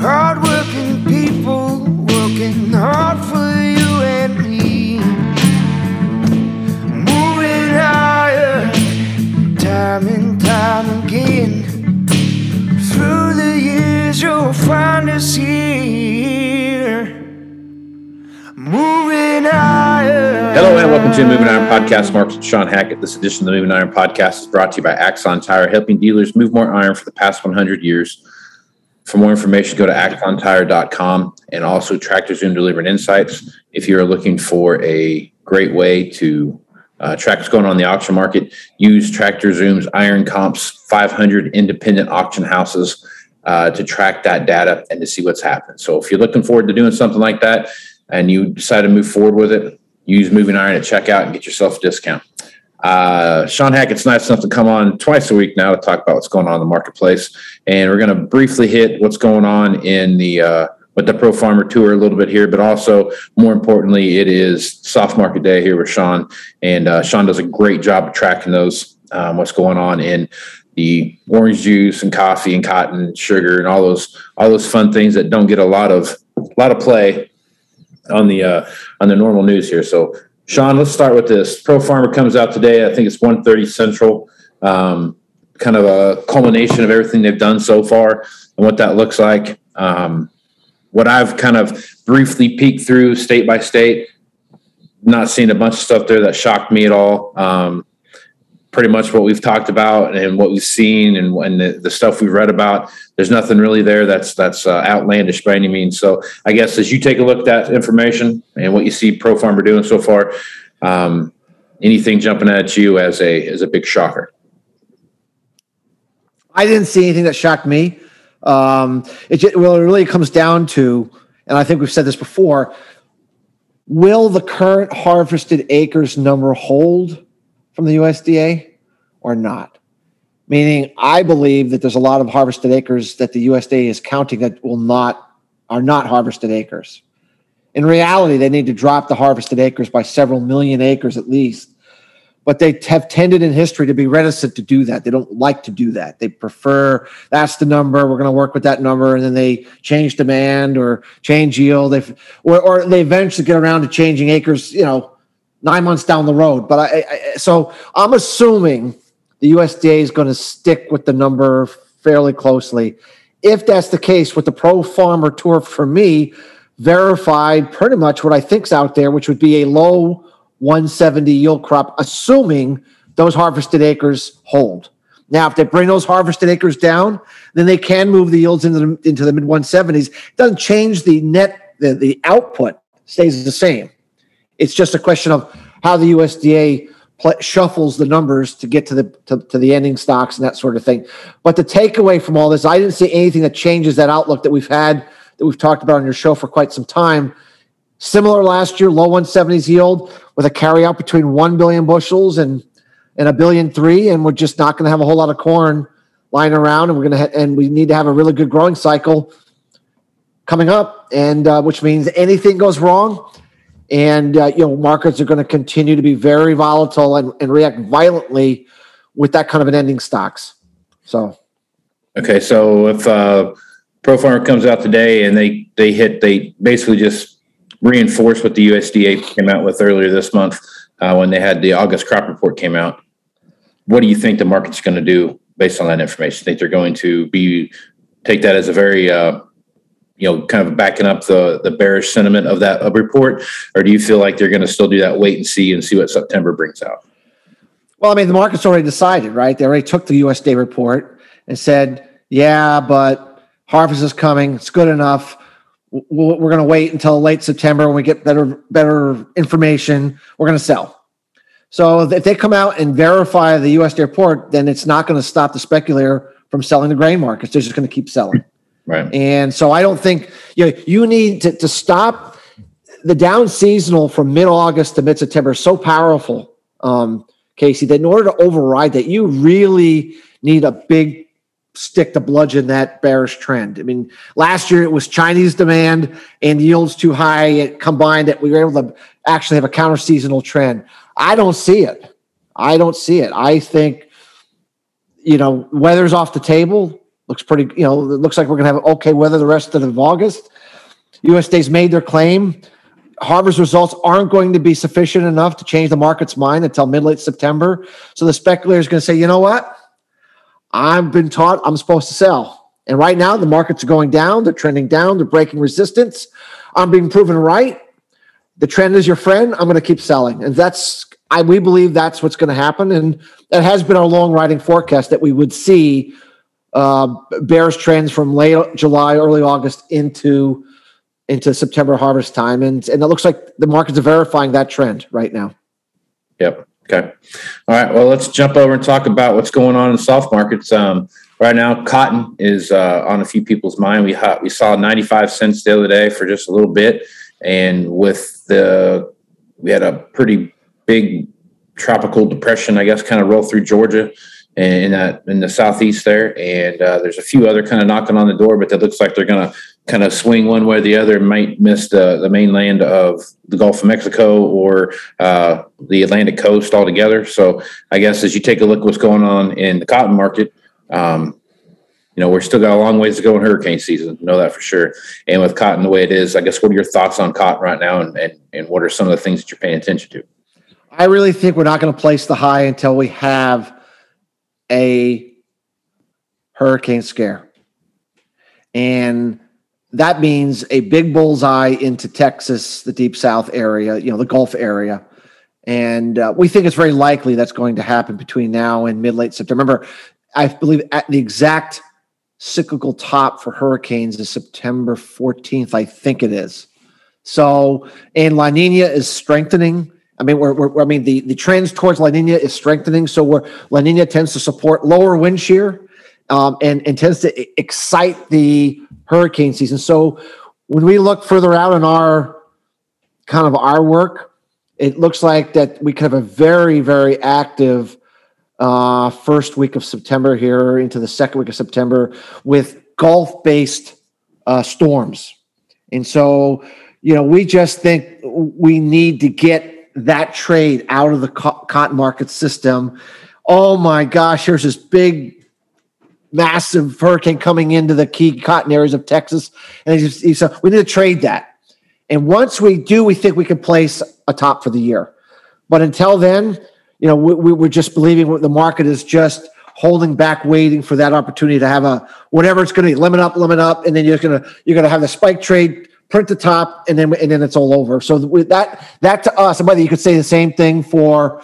Hardworking people working hard for you and me. Moving higher, time and time again. Through the years, you'll find us here. Moving higher. Hello and welcome to the Moving Iron Podcast. Mark and Shawn Hackett. This edition of the Moving Iron Podcast is brought to you by Axon Tire, helping dealers move more iron for the past 100 years. For more information, go to axontire.com and also Tractor Zoom Delivering Insights. If you're looking for a great way to uh, track what's going on in the auction market, use Tractor Zoom's Iron Comps 500 independent auction houses uh, to track that data and to see what's happened. So if you're looking forward to doing something like that and you decide to move forward with it, use Moving Iron at checkout and get yourself a discount. Uh, Shawn Hackett's nice enough to come on twice a week now to talk about what's going on in the marketplace, and we're going to briefly hit what's going on in the uh, with the Pro Farmer Tour a little bit here, but also more importantly, it is Soft Market Day here with Shawn, and uh, Shawn does a great job of tracking those um, what's going on in the orange juice and coffee and cotton and sugar and all those all those fun things that don't get a lot of a lot of play on the uh, on the normal news here. So Shawn, let's start with this. Pro Farmer comes out today. I think it's 1:30 Central. Um, kind of a culmination of everything they've done so far and what that looks like. Um, what I've kind of briefly peeked through state by state, not seeing a bunch of stuff there that shocked me at all. Um, pretty much what we've talked about and what we've seen and, and the, the, stuff we've read about. There's nothing really there that's that's uh, outlandish by any means. So I guess as you take a look at that information and what you see Pro Farmer doing so far, um, anything jumping at you as a as a big shocker? I didn't see anything that shocked me. Um, it well, it really comes down to, and I think we've said this before. Will the current harvested acres number hold from the USDA or not? Meaning, I believe that there's a lot of harvested acres that the USDA is counting that will not are not harvested acres. In reality, they need to drop the harvested acres by several million acres at least. But they have tended in history to be reticent to do that. They don't like to do that. They prefer that's the number. We're going to work with that number, and then they change demand or change yield. They or, or they eventually get around to changing acres. You know, nine months down the road. But I, I so I'm assuming the USDA is going to stick with the number fairly closely. If that's the case with the Pro Farmer Tour, for me, verified pretty much what I think's out there, which would be a low 170 yield crop, assuming those harvested acres hold. Now, if they bring those harvested acres down, then they can move the yields into the, into the mid 170s. It doesn't change the net, the, the output stays the same. It's just a question of how the USDA pl- shuffles the numbers to get to the to, to the ending stocks and that sort of thing. But the takeaway from all this, I didn't see anything that changes that outlook that we've had that we've talked about on your show for quite some time. Similar last year, low 170s yield with a carryout between 1 billion bushels and, and a billion three. And we're just not going to have a whole lot of corn lying around. And we're going to, ha- and we need to have a really good growing cycle coming up. And uh, which means anything goes wrong. And, uh, you know, markets are going to continue to be very volatile and, and react violently with that kind of an ending stocks. So, okay. So if, uh, Pro Farmer comes out today and they they hit they basically just reinforce what the USDA came out with earlier this month uh, when they had the August crop report came out. What do you think the market's going to do based on that information? Think they're going to be take that as a very uh, you know, kind of backing up the the bearish sentiment of that report, or do you feel like they're going to still do that wait and see and see what September brings out? Well, I mean, the market's already decided, right? They already took the USDA report and said, yeah, but harvest is coming. It's good enough. We're going to wait until late September when we get better better information. We're going to sell. So if they come out and verify the USDA report, then it's not going to stop the speculator from selling the grain markets. They're just going to keep selling. Right. And so I don't think you know, you need to, to stop the down seasonal from mid August to mid September. So powerful. Um, Casey, that in order to override that, you really need a big stick to bludgeon that bearish trend. I mean, last year it was Chinese demand and yields too high it combined that we were able to actually have a counter seasonal trend. I don't see it. I don't see it. I think, you know, weather's off the table. Looks pretty, you know, it looks like we're going to have okay weather the rest of August. USDA's made their claim. Harvest results aren't going to be sufficient enough to change the market's mind until mid late September. So the speculator is going to say, you know what? I've been taught I'm supposed to sell. And right now the markets are going down. They're trending down. They're breaking resistance. I'm being proven right. The trend is your friend. I'm going to keep selling. And that's, I, we believe that's what's going to happen. And that has been our long riding forecast that we would see uh, bearish trends from late July, early August into into September harvest time, and and it looks like the markets are verifying that trend right now. Yep. Okay. All right. Well, let's jump over and talk about what's going on in soft markets. Um, right now, cotton is uh, on a few people's mind. We ha- we saw 95 cents the other day for just a little bit, and with the we had a pretty big tropical depression, I guess, kind of roll through Georgia in that in the southeast there, and uh, there's a few other kind of knocking on the door, but that looks like they're going to kind of swing one way or the other. Might miss the the mainland of the Gulf of Mexico or uh, the Atlantic coast altogether. So I guess as you take a look what's going on in the cotton market. Um, you know, we're still got a long ways to go in hurricane season. Know that for sure. And with cotton the way it is, I guess what are your thoughts on cotton right now, and and, and what are some of the things that you're paying attention to? I really think we're not going to place the high until we have a hurricane scare. And that means a big bullseye into Texas, the deep south area, you know, the Gulf area. And uh, we think it's very likely that's going to happen between now and mid late September. Remember, I believe at the exact cyclical top for hurricanes is September 14th, I think it is. So, and La Nina is strengthening. I mean, we're, we're, I mean, the, the trends towards La Nina is strengthening. So where La Nina tends to support lower wind shear um, and, and tends to excite the hurricane season. So when we look further out in our kind of our work, it looks like that we could have a very, very active uh, first week of September here into the second week of September with Gulf based uh, storms. And so, you know, we just think we need to get that trade out of the cotton market system. Oh my gosh, here's this big, massive hurricane coming into the key cotton areas of Texas. And he, said, we need to trade that. And once we do, we think we can place a top for the year. But until then, you know, we, we, we're just believing the market is just holding back, waiting for that opportunity to have a whatever it's going to be, limit up, limit up, and then you're going to you're going to have the spike trade print the top, and then and then it's all over. So with that that to us, whether you could say the same thing for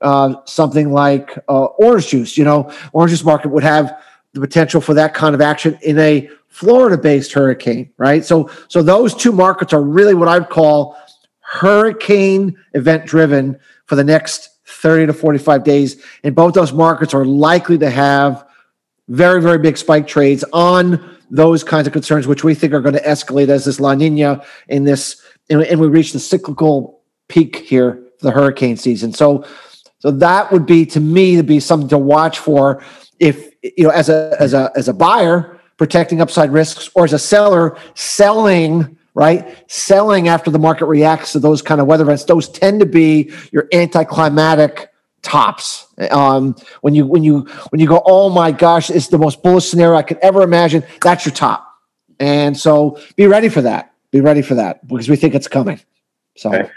uh, something like uh, orange juice. You know, orange juice market would have the potential for that kind of action in a Florida-based hurricane, right? So so those two markets are really what I'd call hurricane event driven for the next 30 to 45 days. And both those markets are likely to have very, very big spike trades on those kinds of concerns, which we think are going to escalate as this La Nina in this, and, we reach the cyclical peak here the hurricane season. So, so that would be to me to be something to watch for if you know as a as a as a buyer protecting upside risks or as a seller selling right selling after the market reacts to those kind of weather events those tend to be your anticlimactic tops. Um, when you when you when you go, oh my gosh, it's the most bullish scenario I could ever imagine. That's your top, and so be ready for that. Be ready for that because we think it's coming. So. Okay.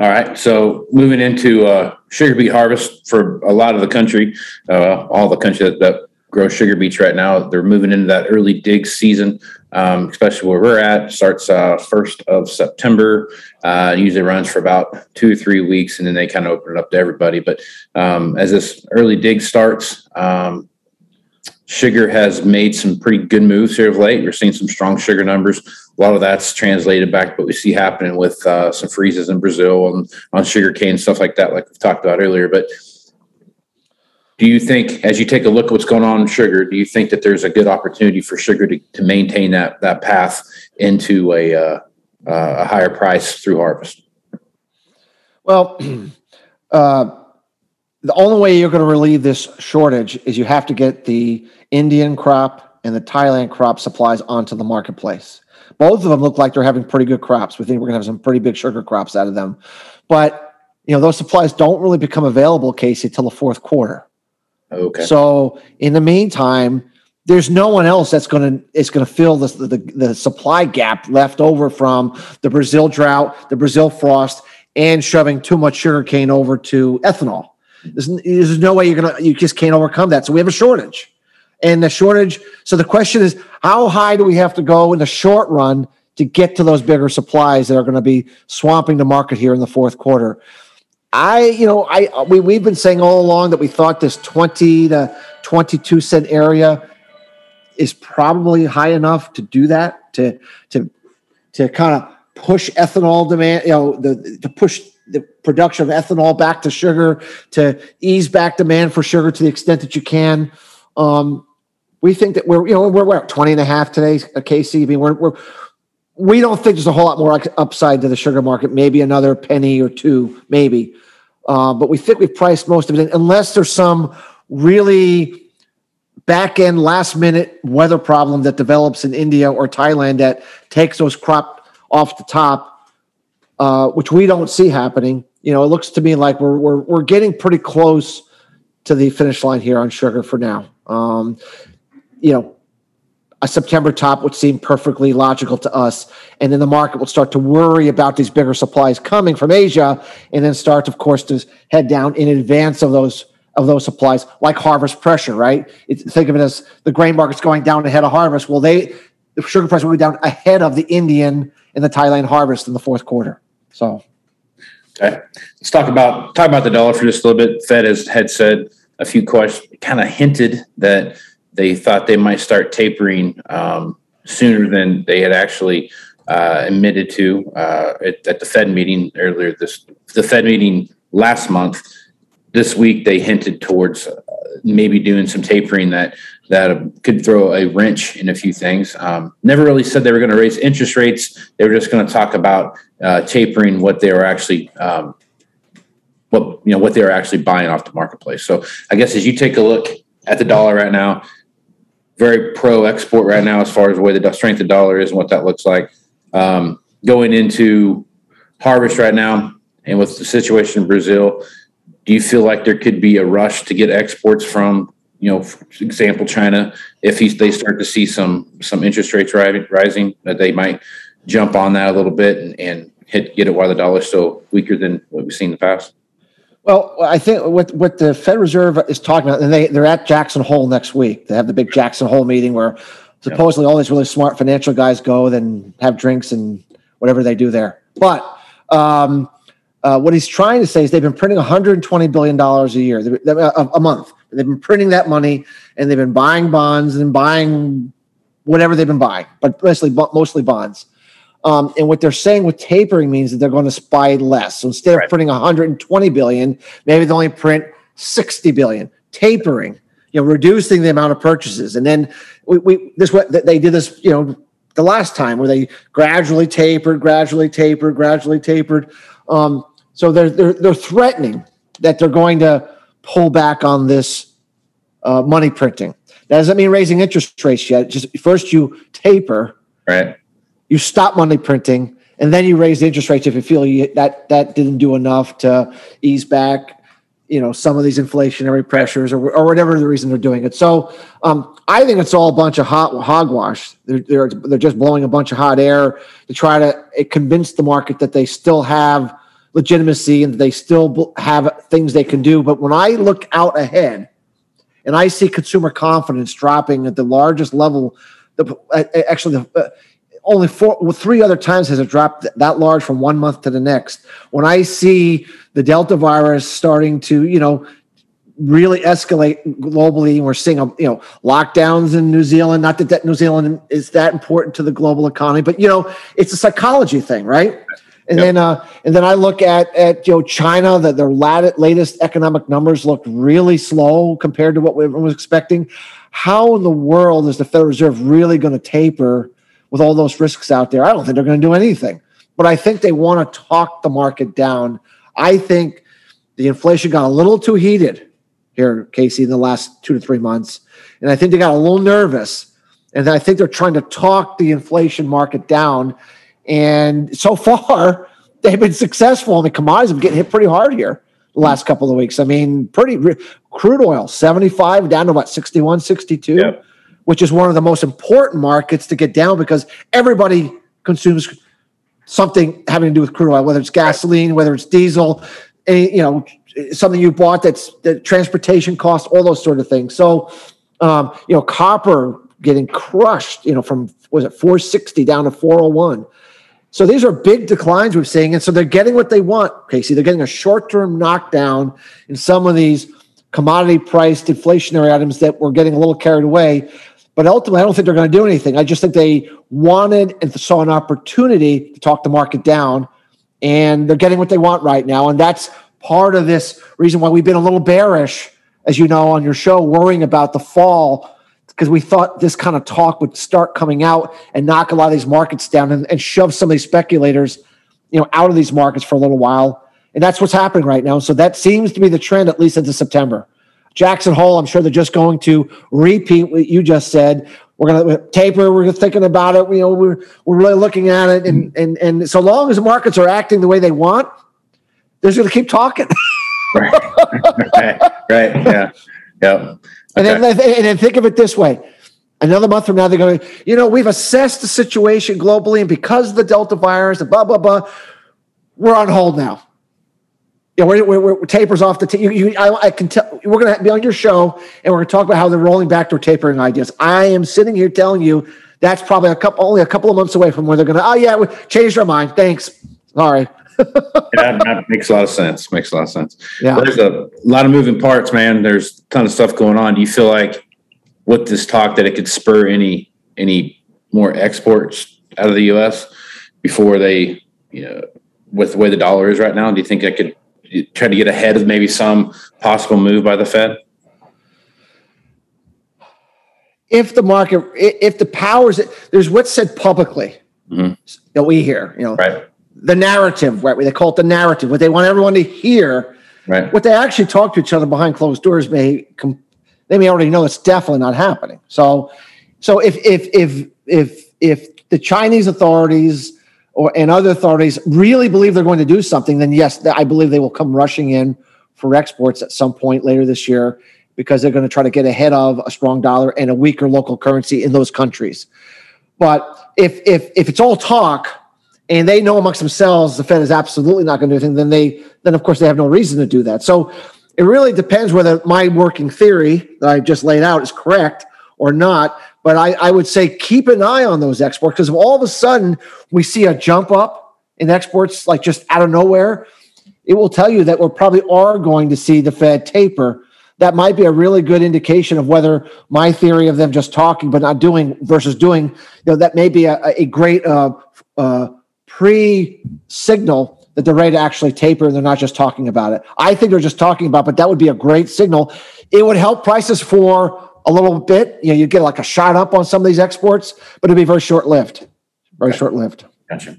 All right. So moving into uh, sugar beet harvest for a lot of the country, uh, all the country that, that grow sugar beets right now. They're moving into that early dig season, um, especially where we're at. Starts uh, first of September. Uh, usually runs for about two or three weeks, and then they kind of open it up to everybody. But um, as this early dig starts, um, sugar has made some pretty good moves here of late. We're seeing some strong sugar numbers. A lot of that's translated back, but we see happening with uh, some freezes in Brazil and on sugar cane stuff like that, like we've talked about earlier. But do you think, as you take a look at what's going on in sugar, do you think that there's a good opportunity for sugar to, to maintain that that path into a uh, uh, a higher price through harvest? Well, uh, the only way you're going to relieve this shortage is you have to get the Indian crop and the Thailand crop supplies onto the marketplace. Both of them look like they're having pretty good crops. We think we're going to have some pretty big sugar crops out of them, but you know those supplies don't really become available, Casey, till the fourth quarter. Okay. So in the meantime, there's no one else that's going to is going to fill the, the the supply gap left over from the Brazil drought, the Brazil frost, and shoving too much sugarcane over to ethanol. There's, there's no way you're gonna you just can't overcome that. So we have a shortage, and the shortage. So the question is, how high do we have to go in the short run to get to those bigger supplies that are going to be swamping the market here in the fourth quarter? I, you know, I we we've been saying all along that we thought this 20 to 22 cent area is probably high enough to do that to to to kind of push ethanol demand, you know, the to push the production of ethanol back to sugar to ease back demand for sugar to the extent that you can. Um, we think that we're, you know, we're, we're at 20 and a half today, uh, Casey. I mean, we're, we're, we don't think there's a whole lot more upside to the sugar market, maybe another penny or two, maybe. Uh, but we think we've priced most of it in, unless there's some really back end last minute weather problem that develops in India or Thailand that takes those crop off the top, uh, which we don't see happening. You know, it looks to me like we're, we're, we're getting pretty close to the finish line here on sugar for now. Um, you know, a September top would seem perfectly logical to us. And then the market will start to worry about these bigger supplies coming from Asia and then start, of course, to head down in advance of those of those supplies, like harvest pressure, right? It's, think of it as the grain market's going down ahead of harvest. Well, they the sugar price will be down ahead of the Indian and the Thailand harvest in the fourth quarter. So okay. let's talk about talk about the dollar for just a little bit. Fed has had said a few questions, kind of hinted that they thought they might start tapering um, sooner than they had actually uh, admitted to uh, at, at, the Fed meeting earlier this the Fed meeting last month. This week they hinted towards uh, maybe doing some tapering that that could throw a wrench in a few things. Um, never really said they were going to raise interest rates. They were just going to talk about uh, tapering what they were actually. Um, what you know what they were actually buying off the marketplace. So I guess as you take a look at the dollar right now, very pro export right now as far as the way the strength of dollar is and what that looks like. Um, going into harvest right now, and with the situation in Brazil, do you feel like there could be a rush to get exports from, you know, for example, China, if they start to see some some interest rates rising, that they might jump on that a little bit and, and hit get it while the dollar's still weaker than what we've seen in the past? Well, I think what what the Fed Reserve is talking about, and they they're at Jackson Hole next week. They have the big Jackson Hole meeting where supposedly all these really smart financial guys go, then have drinks and whatever they do there. But um, uh, what he's trying to say is they've been printing 120 billion dollars a year, a, a month. They've been printing that money, and they've been buying bonds and buying whatever they've been buying, but mostly mostly bonds. Um, and what they're saying with tapering means that they're going to buy less. So instead right. of printing 120 billion, maybe they only print 60 billion. Tapering, you know, reducing the amount of purchases. And then we, we this what they did this, you know, the last time where they gradually tapered, gradually tapered, gradually tapered. Um, so they're, they're they're threatening that they're going to pull back on this uh, money printing. That doesn't mean raising interest rates yet. Just first you taper, right? You stop money printing and then you raise the interest rates if you feel you, that that didn't do enough to ease back you know some of these inflationary pressures or, or whatever the reason they're doing it so um, i think it's all a bunch of hot hogwash they're, they're, they're just blowing a bunch of hot air to try to eh, convince the market that they still have legitimacy and they still have things they can do but when i look out ahead and I see consumer confidence dropping at the largest level. The, eh, eh, actually, the, only four, well, three other times has it dropped that large from one month to the next. When I see the Delta virus starting to, you know, really escalate globally, we're seeing, you know, lockdowns in New Zealand. Not that, that New Zealand is that important to the global economy, but you know, it's a psychology thing, right? And yep. then, uh, and then I look at at you know China. That their latest economic numbers look really slow compared to what everyone was expecting. How in the world is the Federal Reserve really going to taper with all those risks out there? I don't think they're going to do anything. But I think they want to talk the market down. I think the inflation got a little too heated here, Casey, in the last two to three months, and I think they got a little nervous. And I think they're trying to talk the inflation market down and so far, they've been successful. I mean, commodities have getting hit pretty hard here the last couple of weeks. I mean, pretty crude oil, 75 down to about 61, 62, yep. Which is one of the most important markets to get down because everybody consumes something having to do with crude oil, whether it's gasoline, whether it's diesel, any, you know, something you bought that's the transportation costs, all those sort of things. So, um, you know, copper getting crushed, you know, from was it 460 down to 401. So these are big declines we're seeing. And so they're getting what they want, Casey. They're getting a short term knockdown in some of these commodity priced inflationary items that we're getting a little carried away. But ultimately, I don't think they're going to do anything. I just think they wanted and saw an opportunity to talk the market down. And they're getting what they want right now. And that's part of this reason why we've been a little bearish, as you know, on your show, worrying about the fall because we thought this kind of talk would start coming out and knock a lot of these markets down and, and shove some of these speculators, you know, out of these markets for a little while. And that's what's happening right now. So that seems to be the trend, at least into September. Jackson Hole, I'm sure they're just going to repeat what you just said. We're going to taper. We're thinking about it. You know, we're we're really looking at it, and and and so long as the markets are acting the way they want, they're going to keep talking. right. right. Right. Yeah. Yeah. And then, and then think of it this way. Another month from now, they're going to, you know, we've assessed the situation globally, and because of the Delta virus and blah, blah, blah, we're on hold now. Yeah, we're, we're, we're tapers off the. T- you, you, I, I, can tell we're going to be on your show, and we're going to talk about how they're rolling back their tapering ideas. I am sitting here telling you that's probably a couple, only a couple of months away from where they're going to. Oh yeah, we changed our mind. Thanks. Sorry. yeah, that makes a lot of sense. Makes a lot of sense. Yeah, there's a lot of moving parts, man. There's a ton of stuff going on. Do you feel like with this talk that it could spur any any more exports out of the U.S. before they, you know, with the way the dollar is right now? Do you think I could try to get ahead of maybe some possible move by the Fed? If the market, if the powers, there's what's said publicly mm-hmm. that we hear, you know, right the narrative, right? They call it the narrative. What they want everyone to hear. Right. What they actually talk to each other behind closed doors may they may already know it's definitely not happening. So, so if if if if if the Chinese authorities or and other authorities really believe they're going to do something, then yes, I believe they will come rushing in for exports at some point later this year because they're going to try to get ahead of a strong dollar and a weaker local currency in those countries. But if if if it's all talk and they know amongst themselves the Fed is absolutely not going to do anything, then they then of course they have no reason to do that. So it really depends whether my working theory that I just laid out is correct or not. But I, I would say keep an eye on those exports because if all of a sudden we see a jump up in exports like just out of nowhere, it will tell you that we probably are going to see the Fed taper. That might be a really good indication of whether my theory of them just talking but not doing versus doing, you know, that may be a, a great uh, uh, pre signal that they're ready to actually taper and they're not just talking about it. I think they're just talking about, but that would be a great signal. It would help prices for a little bit. You know, you get like a shot up on some of these exports, but it'd be very short lived. Very short lived. Gotcha.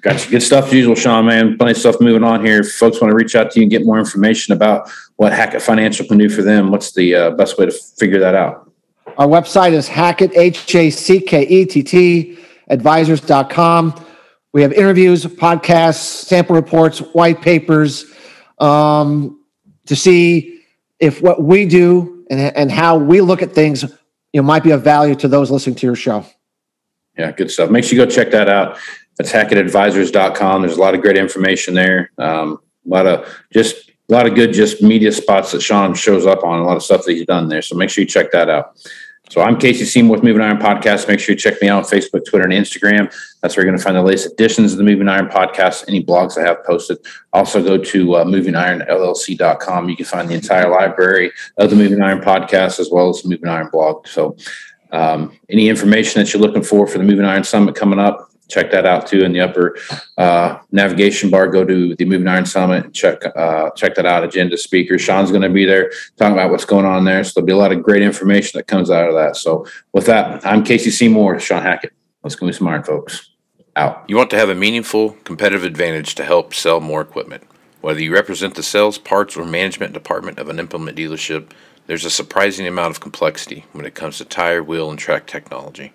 Gotcha. Good stuff as usual, Shawn, man. Plenty of stuff moving on here. If folks want to reach out to you and get more information about what Hackett Financial can do for them, what's the uh, best way to figure that out? Our website is Hackett, H A C K E T T, advisors.com. We have interviews, podcasts, sample reports, white papers um, to see if what we do and, and how we look at things you know, might be of value to those listening to your show. Yeah, good stuff. Make sure you go check that out. That's hackettadvisors.com. There's a lot of great information there. Um, a lot of just a lot of good just media spots that Shawn shows up on, a lot of stuff that he's done there. So make sure you check that out. So I'm Casey Seymour with Moving Iron Podcast. Make sure you check me out on Facebook, Twitter, and Instagram. That's where you're going to find the latest editions of the Moving Iron Podcast, any blogs I have posted. Also go to uh, movingironllc.com. You can find the entire library of the Moving Iron Podcast as well as the Moving Iron blog. So um, any information that you're looking for for the Moving Iron Summit coming up, check that out too in the upper uh, navigation bar. Go to the Moving Iron Summit and check uh, check that out. Agenda speakers. Shawn's going to be there talking about what's going on there. So there'll be a lot of great information that comes out of that. So with that, I'm Casey Seymour, Shawn Hackett. Let's go some iron, folks. Out. You want to have a meaningful competitive advantage to help sell more equipment. Whether you represent the sales, parts, or management department of an implement dealership, there's a surprising amount of complexity when it comes to tire, wheel, and track technology.